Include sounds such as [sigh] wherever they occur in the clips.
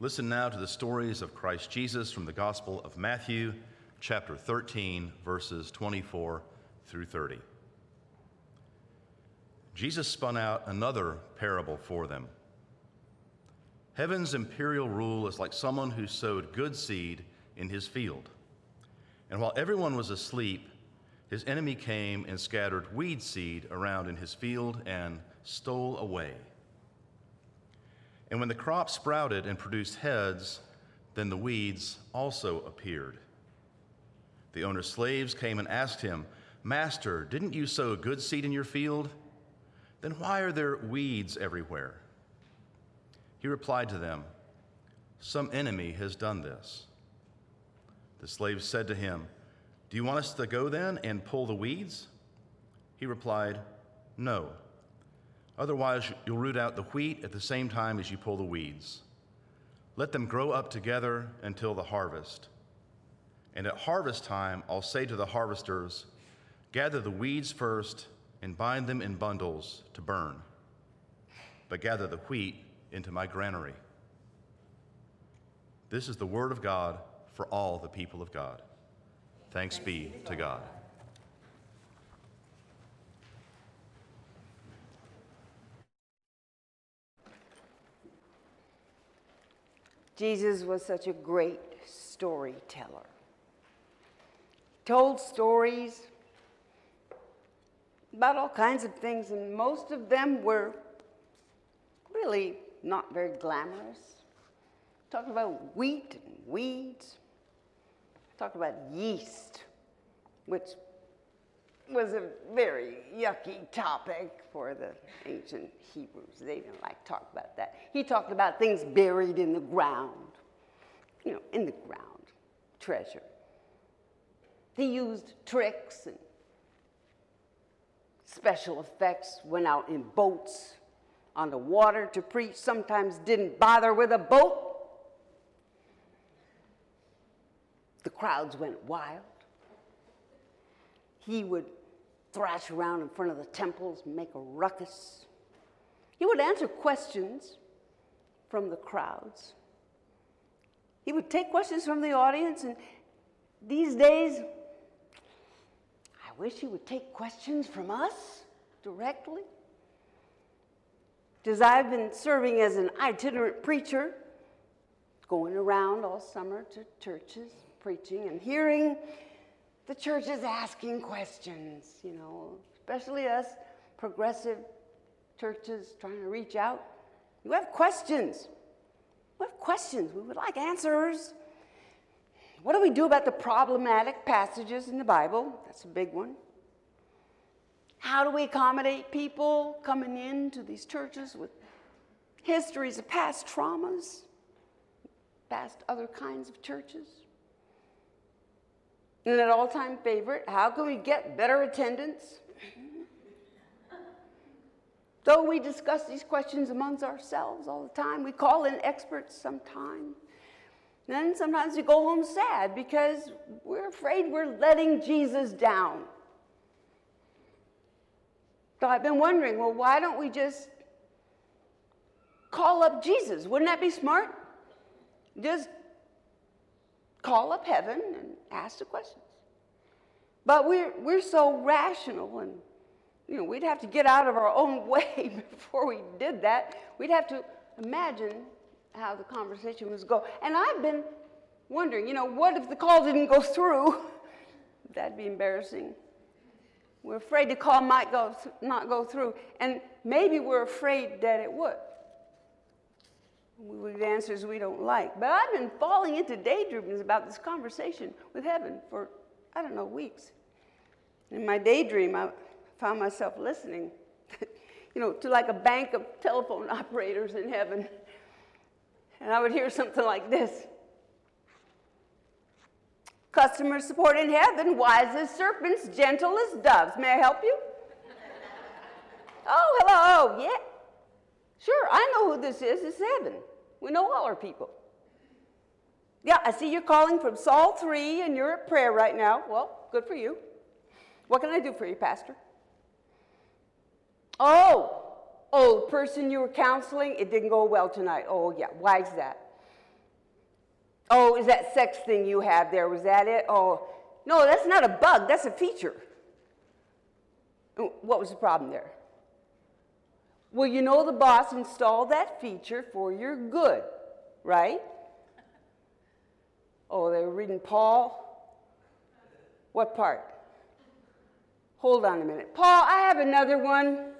Listen now to the stories of Christ Jesus from the Gospel of Matthew, chapter 13, verses 24 through 30. Jesus spun out another parable for them. Heaven's imperial rule is like someone who sowed good seed in his field. And while everyone was asleep, his enemy came and scattered weed seed around in his field and stole away. And when the crop sprouted and produced heads, then the weeds also appeared. The owner's slaves came and asked him, Master, didn't you sow a good seed in your field? Then why are there weeds everywhere? He replied to them, Some enemy has done this. The slaves said to him, Do you want us to go then and pull the weeds? He replied, No. Otherwise, you'll root out the wheat at the same time as you pull the weeds. Let them grow up together until the harvest. And at harvest time, I'll say to the harvesters, Gather the weeds first and bind them in bundles to burn, but gather the wheat into my granary. This is the word of God for all the people of God. Thanks be to God. Jesus was such a great storyteller. Told stories about all kinds of things, and most of them were really not very glamorous. Talked about wheat and weeds. Talked about yeast, which was a very yucky topic for the ancient Hebrews. They didn't like to talk about that. He talked about things buried in the ground, you know, in the ground, treasure. He used tricks and special effects, went out in boats on the water to preach, sometimes didn't bother with a boat. The crowds went wild. He would thrash around in front of the temples, make a ruckus. He would answer questions from the crowds. He would take questions from the audience, and these days, I wish he would take questions from us directly. Because I've been serving as an itinerant preacher, going around all summer to churches, preaching and hearing the church is asking questions, you know, especially us progressive churches trying to reach out. You have questions. We have questions. We would like answers. What do we do about the problematic passages in the Bible? That's a big one. How do we accommodate people coming into these churches with histories of past traumas, past other kinds of churches? And an all time favorite, how can we get better attendance? Though we discuss these questions amongst ourselves all the time, we call in experts sometimes. Then sometimes we go home sad because we're afraid we're letting Jesus down. So I've been wondering, well, why don't we just call up Jesus? Wouldn't that be smart? Just call up heaven and ask the questions. But we're, we're so rational and you know, we'd have to get out of our own [laughs] way before we did that. We'd have to imagine how the conversation was go. And I've been wondering, you know, what if the call didn't go through? [laughs] That'd be embarrassing. We're afraid the call might go not go through, and maybe we're afraid that it would. Get answers we don't like. But I've been falling into daydreams about this conversation with heaven for, I don't know, weeks. In my daydream, I found myself listening, [laughs] you know, to like a bank of telephone [laughs] operators in heaven. And I would hear something like this Customer support in heaven, wise as serpents, gentle as doves. May I help you? [laughs] oh, hello, oh, yeah. Sure, I know who this is. It's heaven. We know all our people. Yeah, I see you're calling from Saul 3 and you're at prayer right now. Well, good for you. What can I do for you, Pastor? Oh, old person you were counseling, it didn't go well tonight. Oh, yeah, why is that? Oh, is that sex thing you have there? Was that it? Oh, no, that's not a bug, that's a feature. Oh, What was the problem there? Well, you know the boss installed that feature for your good, right? Oh, they were reading Paul. What part? Hold on a minute. Paul, I have another one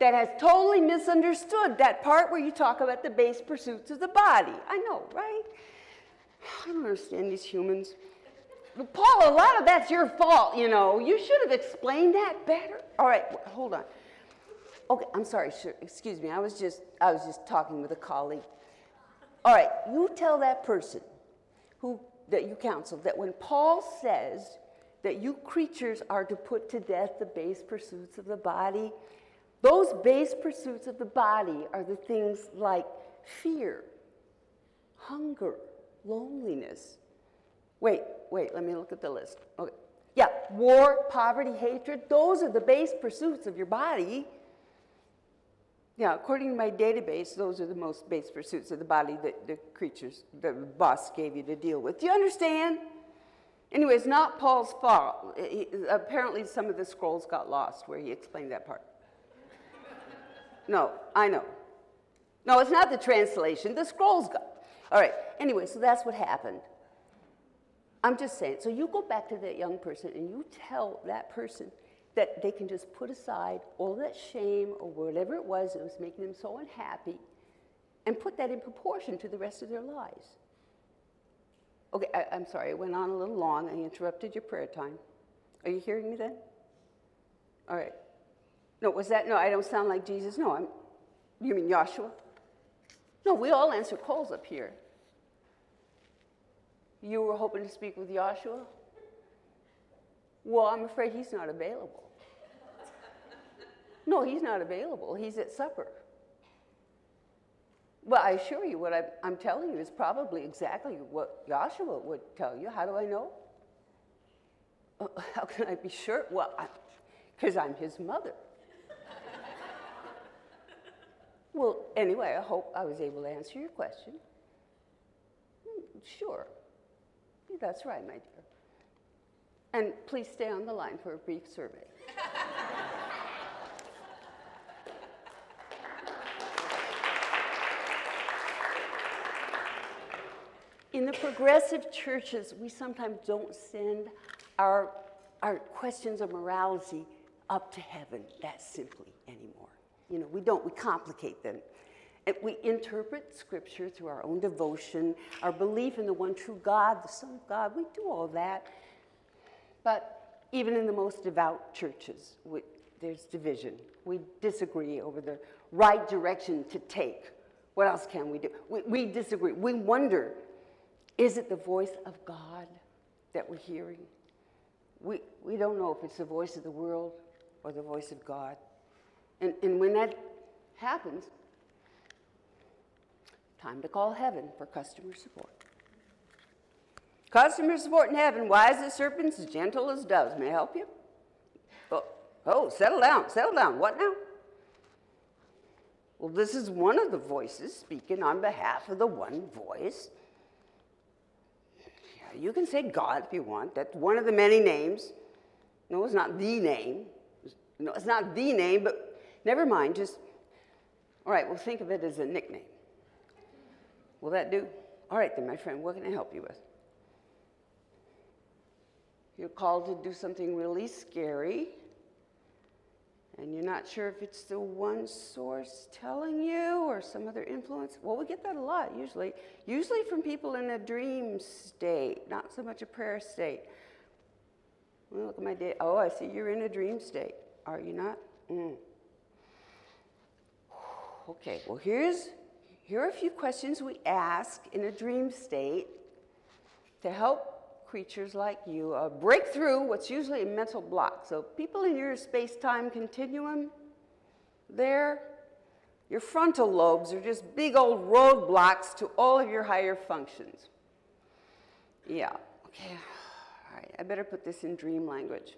that has totally misunderstood that part where you talk about the base pursuits of the body. I know, right? I don't understand these humans. But Paul, a lot of that's your fault, you know. You should have explained that better. All right, hold on. Okay, I'm sorry. Sure, excuse me. I was just I was just talking with a colleague. All right, you tell that person who that you counseled that when Paul says that you creatures are to put to death the base pursuits of the body, those base pursuits of the body are the things like fear, hunger, loneliness. Wait, wait, let me look at the list. Okay. Yeah, war, poverty, hatred, those are the base pursuits of your body. Yeah, according to my database, those are the most base pursuits of the body that the creatures, the boss gave you to deal with. Do you understand? Anyway, it's not Paul's fault. He- apparently, some of the scrolls got lost where he explained that part. No, I know. No, it's not the translation. The scrolls got. All right. Anyway, so that's what happened. I'm just saying. So you go back to that young person and you tell that person that they can just put aside all that shame or whatever it was that was making them so unhappy and put that in proportion to the rest of their lives. Okay, I, I'm sorry, I went on a little long. I interrupted your prayer time. Are you hearing me then? All right. No, was that? No, I don't sound like Jesus. No, I'm. You mean Joshua? No, we all answer calls up here. You were hoping to speak with Joshua? Well, I'm afraid he's not available. No, he's not available. He's at supper. Well, I assure you, what I, I'm telling you is probably exactly what Joshua would tell you. How do I know? Uh, How can I be sure? Well, because I'm his mother. well, anyway, I hope I was able to answer your question. Hmm, Sure. That's right, my dear. And please stay on the line for a brief survey. In the progressive churches, we sometimes don't send our, our questions of morality up to heaven that simply anymore. You know, we don't, we complicate them. We interpret scripture through our own devotion, our belief in the one true God, the Son of God. We do all that. But even in the most devout churches, we, there's division. We disagree over the right direction to take. What else can we do? We, we disagree. We wonder is it the voice of God that we're hearing? We, we don't know if it's the voice of the world or the voice of God. And, and when that happens, time to call heaven for customer support. Customer support in heaven, wise as serpents, gentle as doves. May I help you? Oh, oh, settle down, settle down. What now? Well, this is one of the voices speaking on behalf of the one voice. Yeah, you can say God if you want. That's one of the many names. No, it's not the name. No, it's not the name, but never mind. Just, all right, well, think of it as a nickname. Will that do? All right, then, my friend, what can I help you with? You're called to do something really scary, and you're not sure if it's the one source telling you or some other influence. Well, we get that a lot usually, usually from people in a dream state, not so much a prayer state. Well, look at my day. Oh, I see you're in a dream state. Are you not? Mm. [sighs] Okay, well, here's, here are a few questions we ask in a dream state to help creatures like you uh, break through what's usually a mental block. So, people in your space time continuum, there, your frontal lobes are just big old roadblocks to all of your higher functions. Yeah, okay. All right, I better put this in dream language.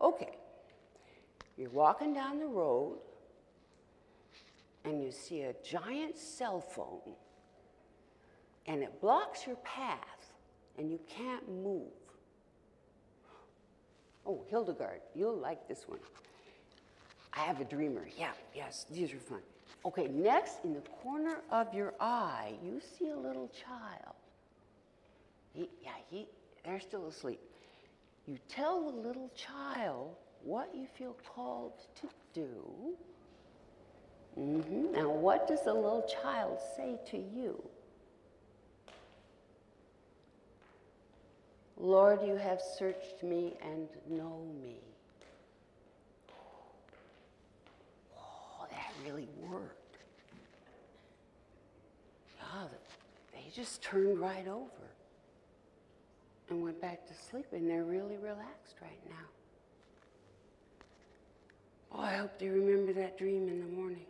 Okay, you're walking down the road and you see a giant cell phone and it blocks your path and you can't move. Oh, Hildegard, you'll like this one. I have a dreamer. Yeah, yes, these are fun. Okay, next, in the corner of your eye, you see a little child. He, yeah, he, they're still asleep. You tell the little child what you feel called to do. Mm-hmm. Now, what does the little child say to you? Lord, you have searched me and know me. Oh, that really worked. Yeah, they just turned right over and went back to sleep, and they're really relaxed right now. Oh, I hope they remember that dream in the morning.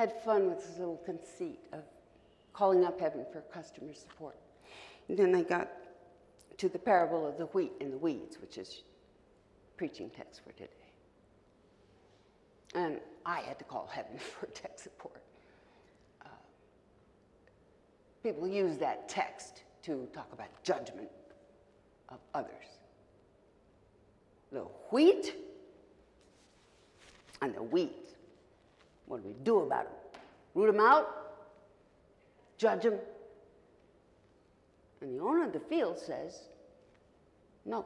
Had fun with this little conceit of calling up heaven for customer support. And then they got to the parable of the wheat and the weeds, which is preaching text for today. And I had to call heaven [laughs] for tech support. Uh, people use that text to talk about judgment of others. The wheat and the weeds. What do we do about them? Root them out? Judge them? And the owner of the field says, no,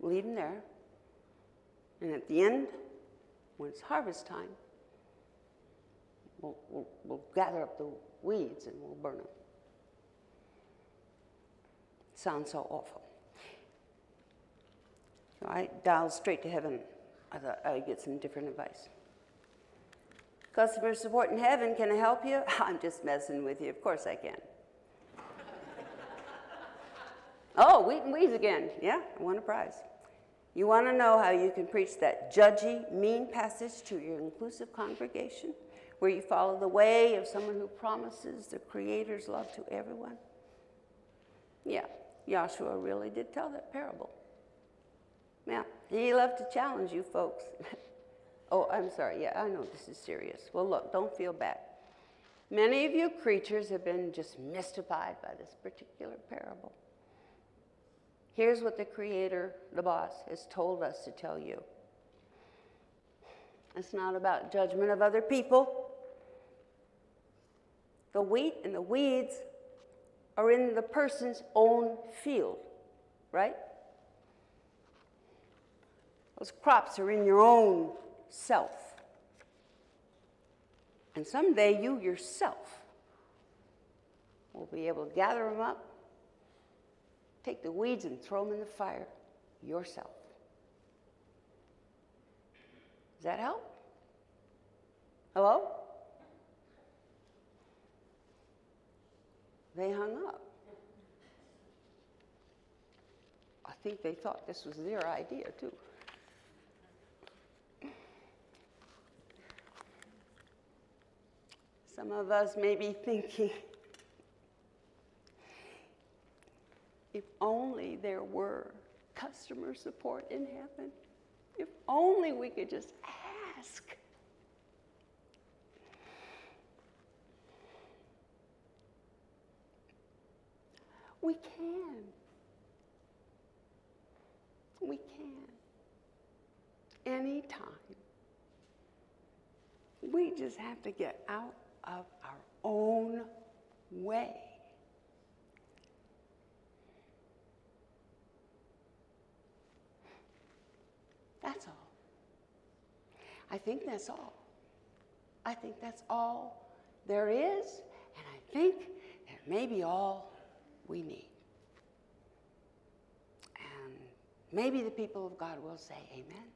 leave them there. And at the end, when it's harvest time, we'll, we'll, we'll gather up the weeds and we'll burn them. Sounds so awful. So I dialed straight to heaven. I thought I'd get some different advice. Customer support in heaven, can I help you? [laughs] I'm just messing with you. Of course I can. [laughs] oh, wheat and weeds again. Yeah, I won a prize. You want to know how you can preach that judgy, mean passage to your inclusive congregation, where you follow the way of someone who promises the Creator's love to everyone? Yeah, Joshua really did tell that parable. Yeah, he loved to challenge you folks. [laughs] oh, I'm sorry. Yeah, I know this is serious. Well, look, don't feel bad. Many of you creatures have been just mystified by this particular parable. Here's what the Creator, the boss, has told us to tell you it's not about judgment of other people. The wheat and the weeds are in the person's own field, right? Those crops are in your own self. And someday you yourself will be able to gather them up, take the weeds and throw them in the fire yourself. Does that help? Hello? They hung up. I think they thought this was their idea, too. Some of us may be thinking, if only there were customer support in heaven, if only we could just ask. We can. We can. Anytime. We just have to get out of our own way. That's all. I think that's all. I think that's all there is, and I think that may be all we need. And maybe the people of God will say, Amen.